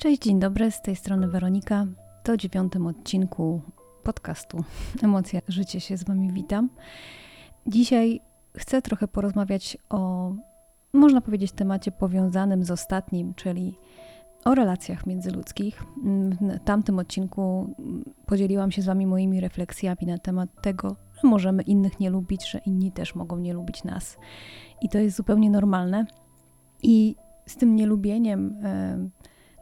Cześć, dzień dobry, z tej strony Weronika. To dziewiątym odcinku podcastu Emocja Życie się z Wami witam. Dzisiaj chcę trochę porozmawiać o, można powiedzieć, temacie powiązanym z ostatnim, czyli o relacjach międzyludzkich. W tamtym odcinku podzieliłam się z Wami moimi refleksjami na temat tego, że możemy innych nie lubić, że inni też mogą nie lubić nas. I to jest zupełnie normalne. I z tym nielubieniem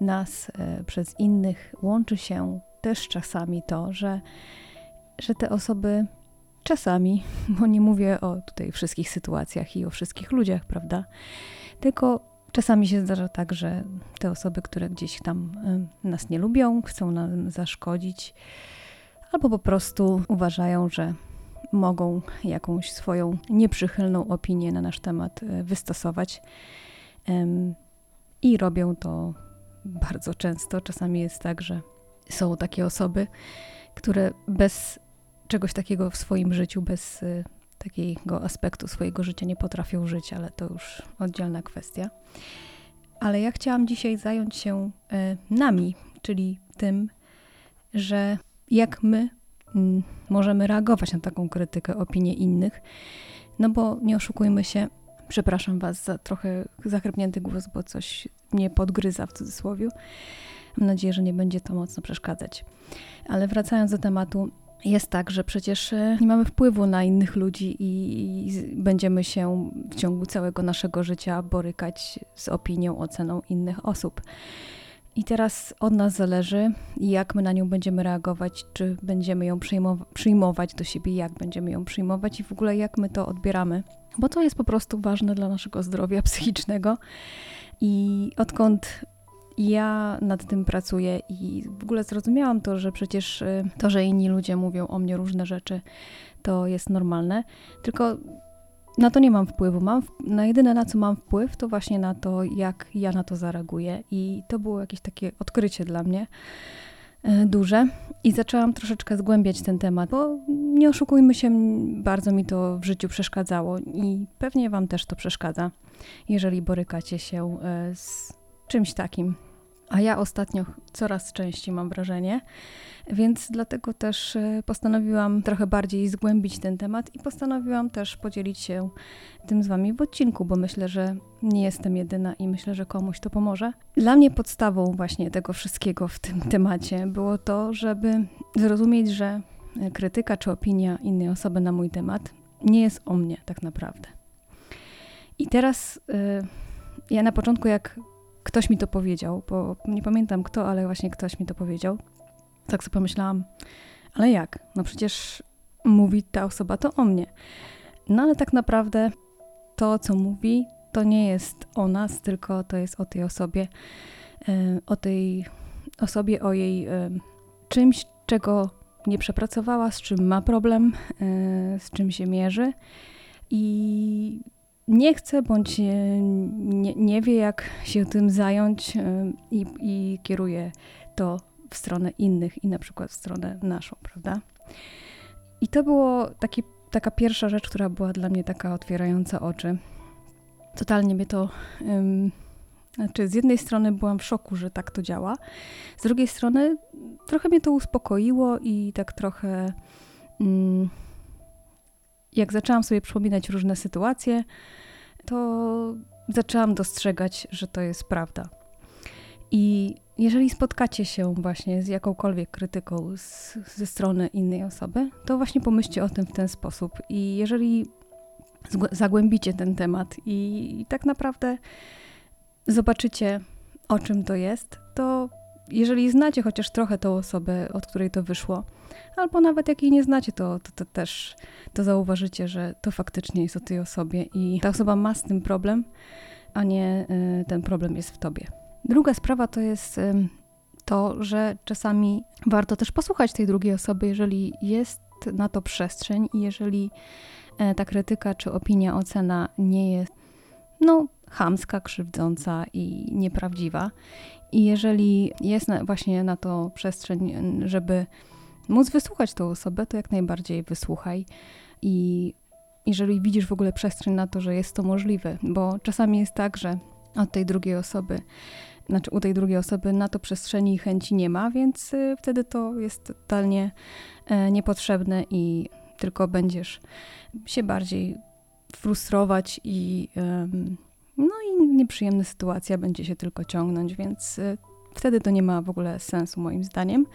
nas e, przez innych łączy się też czasami to, że, że te osoby czasami, bo nie mówię o tutaj wszystkich sytuacjach i o wszystkich ludziach, prawda? Tylko czasami się zdarza tak, że te osoby, które gdzieś tam e, nas nie lubią, chcą nam zaszkodzić, albo po prostu uważają, że mogą jakąś swoją nieprzychylną opinię na nasz temat e, wystosować. I robią to bardzo często. Czasami jest tak, że są takie osoby, które bez czegoś takiego w swoim życiu, bez y, takiego aspektu swojego życia nie potrafią żyć, ale to już oddzielna kwestia. Ale ja chciałam dzisiaj zająć się y, nami, czyli tym, że jak my mm, możemy reagować na taką krytykę, opinię innych. No bo nie oszukujmy się, przepraszam Was za trochę zachrypnięty głos, bo coś mnie podgryza w cudzysłowie. Mam nadzieję, że nie będzie to mocno przeszkadzać. Ale wracając do tematu, jest tak, że przecież e, nie mamy wpływu na innych ludzi i będziemy się w ciągu całego naszego życia borykać z opinią, oceną innych osób. I teraz od nas zależy, jak my na nią będziemy reagować, czy będziemy ją przyjmować do siebie, jak będziemy ją przyjmować i w ogóle jak my to odbieramy, bo to jest po prostu ważne dla naszego zdrowia psychicznego. I odkąd ja nad tym pracuję i w ogóle zrozumiałam to, że przecież y, to, że inni ludzie mówią o mnie różne rzeczy, to jest normalne, tylko na to nie mam wpływu. Mam, na jedyne, na co mam wpływ, to właśnie na to, jak ja na to zareaguję. I to było jakieś takie odkrycie dla mnie duże. I zaczęłam troszeczkę zgłębiać ten temat, bo nie oszukujmy się, bardzo mi to w życiu przeszkadzało i pewnie Wam też to przeszkadza, jeżeli borykacie się y, z czymś takim. A ja ostatnio coraz częściej mam wrażenie, więc dlatego też e, postanowiłam trochę bardziej zgłębić ten temat i postanowiłam też podzielić się tym z Wami w odcinku, bo myślę, że nie jestem jedyna i myślę, że komuś to pomoże. Dla mnie podstawą właśnie tego wszystkiego w tym temacie było to, żeby zrozumieć, że krytyka czy opinia innej osoby na mój temat nie jest o mnie tak naprawdę. I teraz yy, ja na początku, jak ktoś mi to powiedział, bo nie pamiętam kto, ale właśnie ktoś mi to powiedział. Tak sobie pomyślałam, ale jak? No przecież mówi ta osoba to o mnie. No ale tak naprawdę to, co mówi, to nie jest o nas, tylko to jest o tej osobie, e, o tej osobie, o jej e, czymś, czego nie przepracowała, z czym ma problem, e, z czym się mierzy. I nie chce bądź nie, nie wie, jak się tym zająć e, i, i kieruje to w stronę innych i na przykład w stronę naszą, prawda? I to było taki, taka pierwsza rzecz, która była dla mnie taka otwierająca oczy. Totalnie mnie to. Um, znaczy, z jednej strony byłam w szoku, że tak to działa, z drugiej strony trochę mnie to uspokoiło i tak trochę. Um, jak zaczęłam sobie przypominać różne sytuacje, to zaczęłam dostrzegać, że to jest prawda. I jeżeli spotkacie się właśnie z jakąkolwiek krytyką z, ze strony innej osoby, to właśnie pomyślcie o tym w ten sposób. I jeżeli zagłębicie ten temat i, i tak naprawdę zobaczycie, o czym to jest, to jeżeli znacie chociaż trochę tą osobę, od której to wyszło, albo nawet jak jej nie znacie, to, to, to, też to zauważycie, że to faktycznie jest o tej osobie i ta osoba ma z tym problem, a nie y, ten problem jest w tobie. Druga sprawa to jest y, to, że czasami warto też posłuchać tej drugiej osoby, jeżeli jest na to przestrzeń i jeżeli y, ta krytyka czy opinia, ocena nie jest no, chamska, krzywdząca i nieprawdziwa. I jeżeli jest na, właśnie na to przestrzeń, żeby móc wysłuchać tą osobę, to jak najbardziej wysłuchaj. I jeżeli widzisz w ogóle przestrzeń na to, że jest to możliwe, bo czasami jest tak, że od tej drugiej osoby znaczy u tej drugiej osoby na to przestrzeni i chęci nie ma, więc y, wtedy to jest totalnie e, niepotrzebne i tylko będziesz się bardziej frustrować i no i nieprzyjemna sytuacja będzie się tylko ciągnąć, więc y, wtedy to nie ma w ogóle sensu moim zdaniem.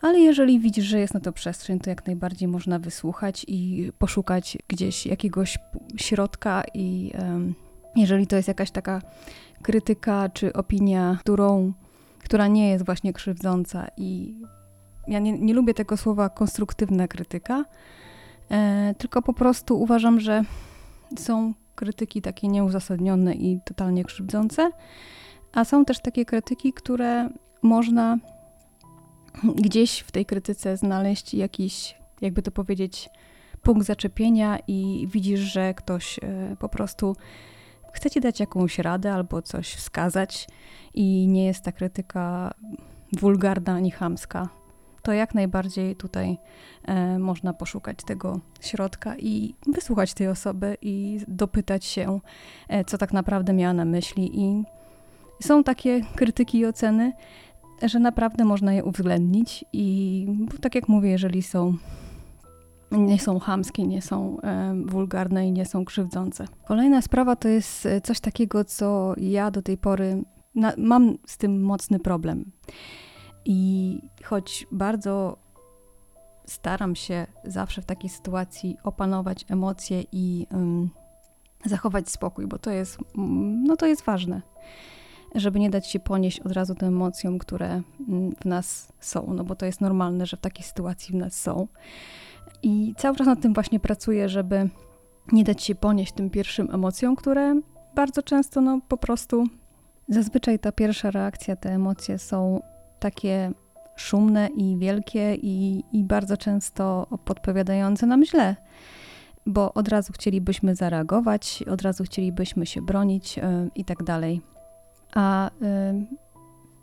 Ale jeżeli widzisz, że jest na to przestrzeń, to jak najbardziej można wysłuchać i poszukać gdzieś jakiegoś środka i jeżeli to jest jakaś taka krytyka czy opinia, którą, która nie jest właśnie krzywdząca i ja nie, nie lubię tego słowa konstruktywna krytyka, tylko po prostu uważam, że są krytyki takie nieuzasadnione i totalnie krzywdzące, a są też takie krytyki, które można gdzieś w tej krytyce znaleźć jakiś, jakby to powiedzieć, punkt zaczepienia i widzisz, że ktoś e, po prostu chce ci dać jakąś radę albo coś wskazać i nie jest ta krytyka wulgarna ani chamska, to jak najbardziej tutaj e, można poszukać tego środka i wysłuchać tej osoby i dopytać się, e, co tak naprawdę miała na myśli. I są takie krytyki i oceny, że naprawdę można je uwzględnić i tak jak mówię, jeżeli są nie są chamskie, nie są e, wulgarne i nie są krzywdzące. Kolejna sprawa to jest e, coś takiego, co ja do tej pory na, mam z tym mocny problem. I choć bardzo staram się zawsze w takiej sytuacji opanować emocje i um, zachować spokój, bo to jest, no to jest ważne żeby nie dać się ponieść od razu tym emocjom, które mm, w nas są, no bo to jest normalne, że w takiej sytuacji w nas są. I cały czas nad tym właśnie pracuję, żeby nie dać się ponieść tym pierwszym emocjom, które bardzo często, no po prostu, zazwyczaj ta pierwsza reakcja, te emocje są takie szumne i wielkie i, i bardzo często podpowiadające nam źle bo od razu chcielibyśmy zareagować, od razu chcielibyśmy się bronić yy, i tak dalej. A y,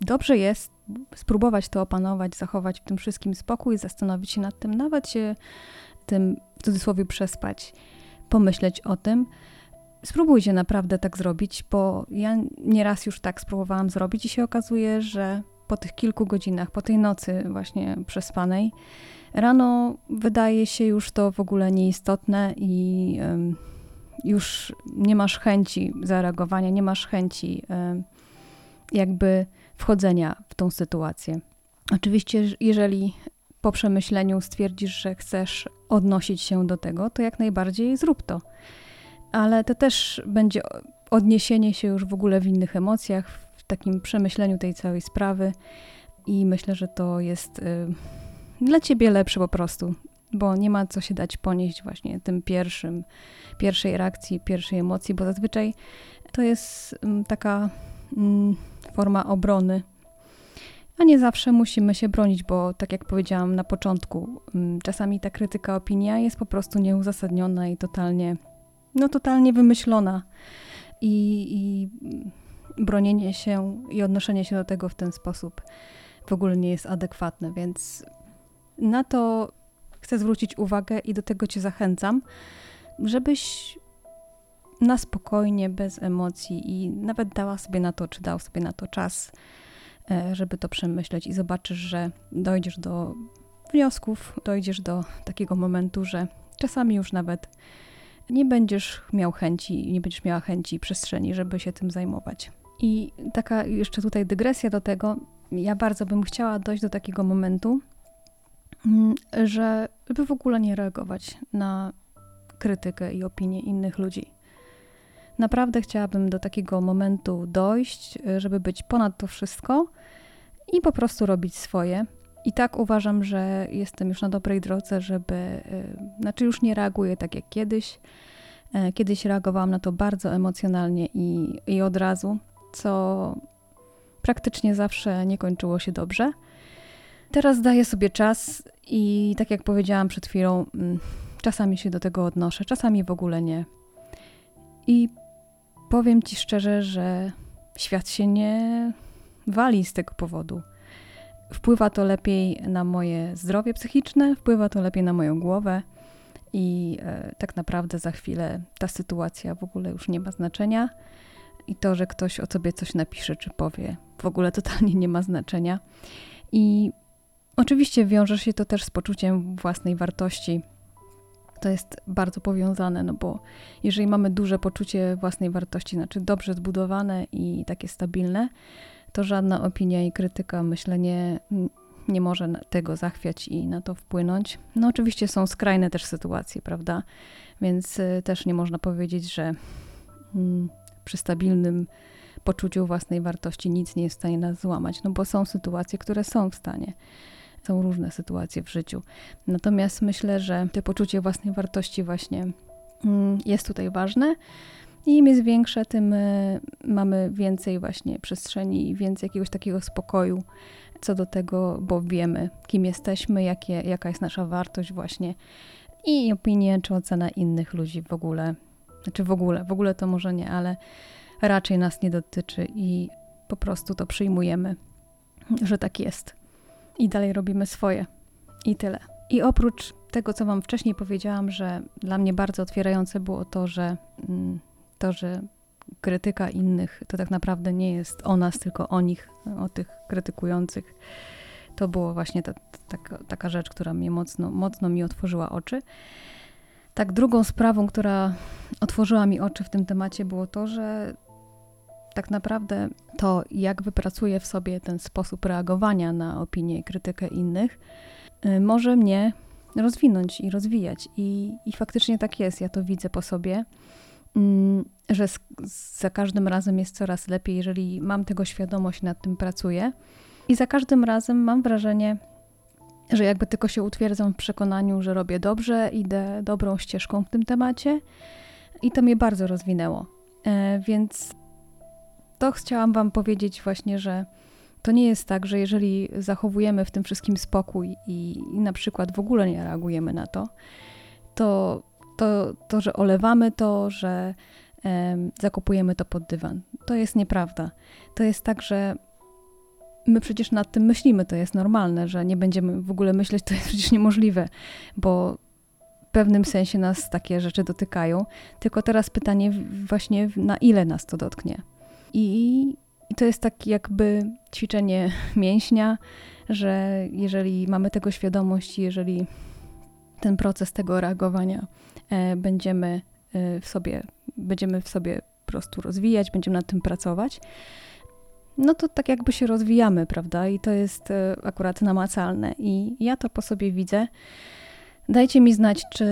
dobrze jest spróbować to opanować, zachować w tym wszystkim spokój, zastanowić się nad tym, nawet się tym w cudzysłowie przespać, pomyśleć o tym. Spróbujcie naprawdę tak zrobić, bo ja nieraz już tak spróbowałam zrobić i się okazuje, że po tych kilku godzinach, po tej nocy właśnie przespanej, rano wydaje się już to w ogóle nieistotne i już nie masz chęci zareagowania, nie masz chęci jakby wchodzenia w tą sytuację. Oczywiście, jeżeli po przemyśleniu stwierdzisz, że chcesz odnosić się do tego, to jak najbardziej zrób to. Ale to też będzie odniesienie się już w ogóle w innych emocjach, takim przemyśleniu tej całej sprawy i myślę, że to jest y, dla ciebie lepsze po prostu, bo nie ma co się dać ponieść właśnie tym pierwszym, pierwszej reakcji, pierwszej emocji, bo zazwyczaj to jest y, taka y, forma obrony. A nie zawsze musimy się bronić, bo tak jak powiedziałam na początku, mm, czasami ta krytyka, opinia jest po prostu nieuzasadniona i totalnie, no totalnie wymyślona. I, i bronienie się i odnoszenie się do tego w ten sposób w ogóle nie jest adekwatne, więc na to chcę zwrócić uwagę i do tego Cię zachęcam, żebyś na spokojnie, bez emocji i nawet dała sobie na to, czy dał sobie na to czas, e, żeby to przemyśleć i zobaczysz, że dojdziesz do wniosków, dojdziesz do takiego momentu, że czasami już nawet nie będziesz miał chęci, nie będziesz miała chęci przestrzeni, żeby się tym zajmować. I taka jeszcze tutaj dygresja do tego, ja bardzo bym chciała dojść do takiego momentu, mm, że żeby w ogóle nie reagować na krytykę i opinię innych ludzi. Naprawdę chciałabym do takiego momentu dojść, żeby być ponad to wszystko i po prostu robić swoje. I tak uważam, że jestem już na dobrej drodze, żeby, y, znaczy już nie reaguję tak jak kiedyś. E, kiedyś reagowałam na to bardzo emocjonalnie i, i od razu, co praktycznie zawsze nie kończyło się dobrze. Teraz daję sobie czas i tak jak powiedziałam przed chwilą, mm, czasami się do tego odnoszę, czasami w ogóle nie. I powiem ci szczerze, że świat się nie wali z tego powodu. Wpływa to lepiej na moje zdrowie psychiczne, wpływa to lepiej na moją głowę i e, tak naprawdę za chwilę ta sytuacja w ogóle już nie ma znaczenia. I to, że ktoś o tobie coś napisze czy powie, w ogóle totalnie nie ma znaczenia. I oczywiście wiąże się to też z poczuciem własnej wartości. To jest bardzo powiązane, no bo jeżeli mamy duże poczucie własnej wartości, znaczy dobrze zbudowane i takie stabilne, to żadna opinia i krytyka, myślę, nie, nie może tego zachwiać i na to wpłynąć. No oczywiście są skrajne też sytuacje, prawda? Więc y, też nie można powiedzieć, że mm, przy stabilnym poczuciu własnej wartości nic nie jest w stanie nas złamać, no bo są sytuacje, które są w stanie. Są różne sytuacje w życiu. Natomiast myślę, że to poczucie własnej wartości właśnie mm, jest tutaj ważne. I im jest większe, tym y, mamy więcej właśnie przestrzeni i więcej jakiegoś takiego spokoju co do tego, bo wiemy, kim jesteśmy, jakie, jaka jest nasza wartość właśnie i opinie czy ocena innych ludzi w ogóle. Znaczy w ogóle, w ogóle to może nie, ale raczej nas nie dotyczy i po prostu to przyjmujemy, że tak jest. I dalej robimy swoje. I tyle. I oprócz tego, co Wam wcześniej powiedziałam, że dla mnie bardzo otwierające było to, że mm, to, że krytyka innych to tak naprawdę nie jest o nas, tylko o nich, o tych krytykujących. To było właśnie ta, ta, taka rzecz, która mnie mocno, mocno mi otworzyła oczy. Tak, drugą sprawą, która otworzyła mi oczy w tym temacie, było to, że tak naprawdę to, jak wypracuję w sobie ten sposób reagowania na opinię i krytykę innych, y, może mnie rozwinąć i rozwijać. I, I faktycznie tak jest, ja to widzę po sobie. Mm, że z, za każdym razem jest coraz lepiej, jeżeli mam tego świadomość, nad tym pracuję. I za każdym razem mam wrażenie, że jakby tylko się utwierdzam w przekonaniu, że robię dobrze, idę dobrą ścieżką w tym temacie. I to mnie bardzo rozwinęło. E, więc to chciałam Wam powiedzieć właśnie, że to nie jest tak, że jeżeli zachowujemy w tym wszystkim spokój i, i na przykład w ogóle nie reagujemy na to, to to, to że olewamy to, że zakopujemy to pod dywan. To jest nieprawda. To jest tak, że my przecież nad tym myślimy, to jest normalne, że nie będziemy w ogóle myśleć, to jest przecież niemożliwe, bo w pewnym sensie nas takie rzeczy dotykają. Tylko teraz pytanie właśnie, na ile nas to dotknie. I, to jest tak jakby ćwiczenie mięśnia, że jeżeli mamy tego świadomość, jeżeli ten proces tego reagowania e, będziemy e, w sobie, będziemy w sobie po prostu rozwijać, będziemy nad tym pracować, no to tak jakby się rozwijamy, prawda? I to jest e, akurat namacalne. I ja to po sobie widzę. Dajcie mi znać, czy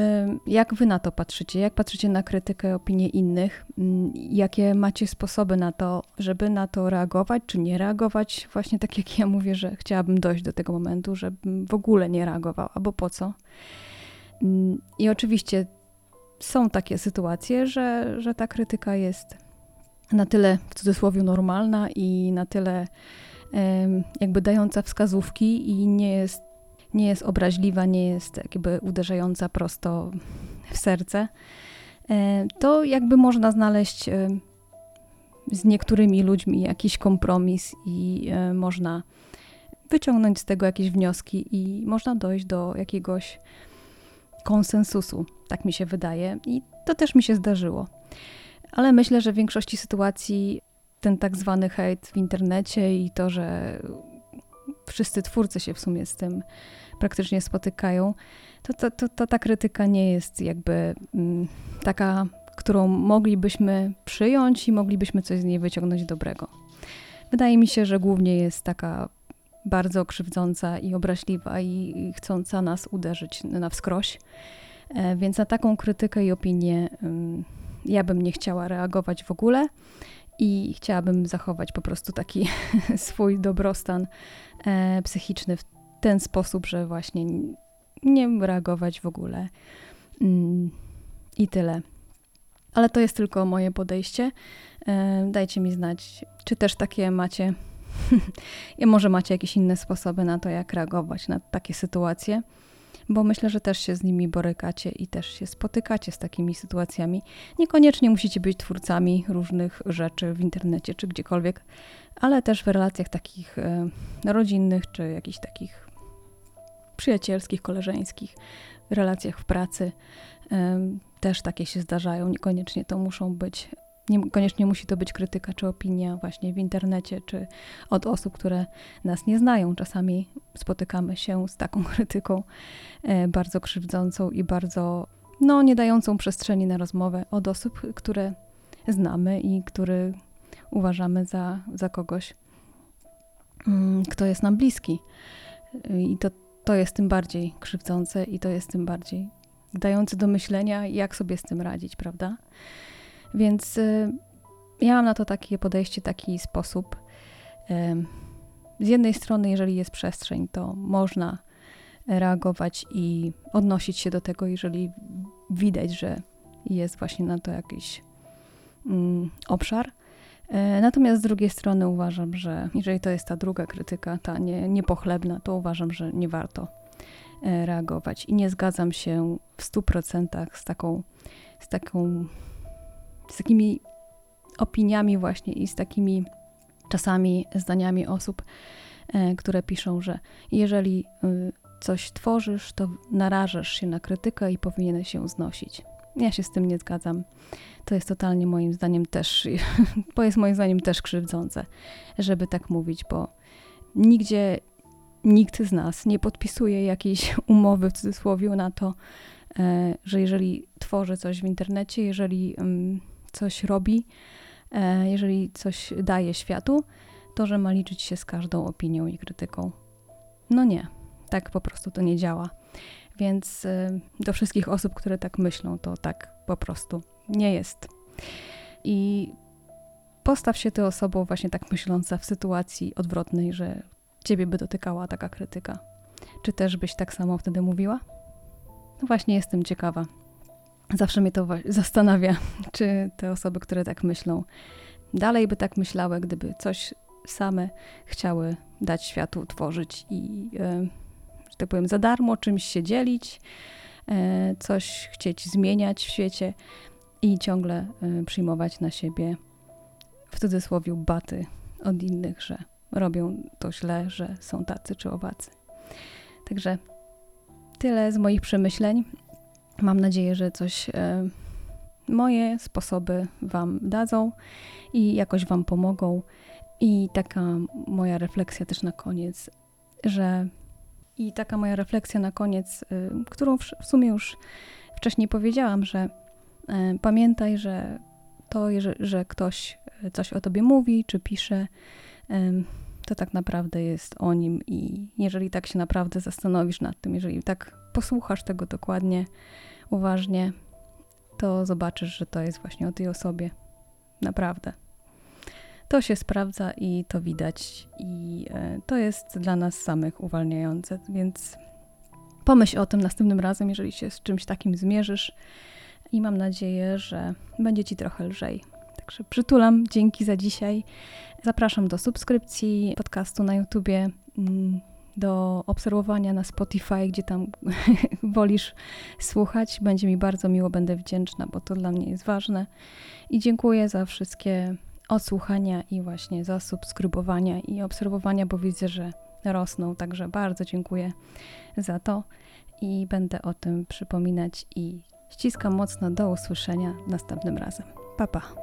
jak wy na to patrzycie, jak patrzycie na krytykę, opinie innych, mm, jakie macie sposoby na to, żeby na to reagować, czy nie reagować. Właśnie tak jak ja mówię, że chciałabym dojść do tego momentu, żebym w ogóle nie reagował, albo po co. Mm, I oczywiście są takie sytuacje, że, że ta krytyka jest na tyle w cudzysłowie normalna i na tyle jakby dająca wskazówki i nie jest, nie jest obraźliwa, nie jest jakby uderzająca prosto w serce, e, to jakby można znaleźć z niektórymi ludźmi jakiś kompromis i e, można wyciągnąć z tego jakieś wnioski i można dojść do jakiegoś konsensusu, tak mi się wydaje, i to też mi się zdarzyło. Ale myślę, że w większości sytuacji ten tak zwany hejt w internecie i to, że wszyscy twórcy się w sumie z tym praktycznie spotykają, to, to, to, to ta krytyka nie jest jakby mm, taka, którą moglibyśmy przyjąć i moglibyśmy coś z niej wyciągnąć dobrego. Wydaje mi się, że głównie jest taka bardzo krzywdząca i obraźliwa i chcąca nas uderzyć na wskroś. E, więc na taką krytykę i opinię ja bym nie chciała reagować w ogóle i chciałabym zachować po prostu taki swój dobrostan e, psychiczny w ten sposób, że właśnie nie reagować w ogóle. Mm, I tyle. Ale to jest tylko moje podejście. E, dajcie mi znać, czy też takie macie I może macie jakieś inne sposoby na to, jak reagować na takie sytuacje, bo myślę, że też się z nimi borykacie i też się spotykacie z takimi sytuacjami. Niekoniecznie musicie być twórcami różnych rzeczy w internecie czy gdziekolwiek, ale też w relacjach takich e, rodzinnych czy jakichś takich przyjacielskich, koleżeńskich, relacjach w pracy. E, też takie się zdarzają, niekoniecznie to muszą być Niekoniecznie musi to być krytyka czy opinia właśnie w internecie, czy od osób, które nas nie znają. Czasami spotykamy się z taką krytyką e, bardzo krzywdzącą i bardzo, no, nie dającą przestrzeni na rozmowę od osób, które znamy i który uważamy za, za kogoś, mm, kto jest nam bliski. I to, to jest tym bardziej krzywdzące i to jest tym bardziej dające do myślenia, jak sobie z tym radzić, prawda? Więc y, ja mam na to takie podejście, taki sposób. Z jednej strony, jeżeli jest przestrzeń, to można reagować i odnosić się do tego, jeżeli widać, że jest właśnie na to jakiś mm, obszar. E, natomiast z drugiej strony uważam, że jeżeli to jest ta druga krytyka, ta nie, niepochlebna, to uważam, że nie warto e, reagować. I nie zgadzam się w 100% z taką, z taką, z takimi opiniami właśnie i z takimi czasami zdaniami osób, e, które piszą, że jeżeli y, coś tworzysz, to narażasz się na krytykę i powinieneś się znosić. Ja się z tym nie zgadzam. To jest totalnie moim zdaniem też, bo jest moim zdaniem też krzywdzące, żeby tak mówić, bo nigdzie nikt z nas nie podpisuje jakiejś umowy w cudzysłowie na to, e, że jeżeli tworzy coś w internecie, jeżeli mm, coś robi, e, jeżeli coś daje światu, to że ma liczyć się z każdą opinią i krytyką. No nie, tak po prostu to nie działa. Więc y, do wszystkich osób, które tak myślą, to tak po prostu nie jest. I postaw się ty osobą właśnie tak myśląca w sytuacji odwrotnej, że ciebie by dotykała taka krytyka. Czy też byś tak samo wtedy mówiła? No właśnie jestem ciekawa. Zawsze mnie to zastanawia, czy te osoby, które tak myślą, dalej by tak myślały, gdyby coś same chciały dać światu tworzyć i yy, że tak powiem, za darmo czymś się dzielić, e, coś chcieć zmieniać w świecie i ciągle e, przyjmować na siebie w cudzysłowie baty od innych, że robią to źle, że są tacy czy owacy. Także tyle z moich przemyśleń. Mam nadzieję, że coś e, moje sposoby Wam dadzą i jakoś Wam pomogą. I taka moja refleksja też na koniec, że i taka moja refleksja na koniec, y, którą w sumie już wcześniej powiedziałam, że y, pamiętaj, że to, że ktoś coś o tobie mówi czy pisze, to tak naprawdę jest o nim i jeżeli tak się naprawdę zastanowisz nad tym, jeżeli tak posłuchasz tego dokładnie, uważnie, to zobaczysz, że to jest właśnie o tej osobie. Naprawdę to się sprawdza i to widać, i e, to jest dla nas samych uwalniające. Więc pomyśl o tym następnym razem, jeżeli się z czymś takim zmierzysz, i mam nadzieję, że będzie ci trochę lżej. Także przytulam, dzięki za dzisiaj. Zapraszam do subskrypcji podcastu na YouTubie, mm, do obserwowania na Spotify, gdzie tam wolisz słuchać. Będzie mi bardzo miło, będę wdzięczna, bo to dla mnie jest ważne. I dziękuję za wszystkie odsłuchania i właśnie zasubskrybowania i obserwowania, bo widzę, że rosną. Także bardzo dziękuję za to i będę o tym przypominać i ściskam mocno do usłyszenia następnym razem. Pa pa.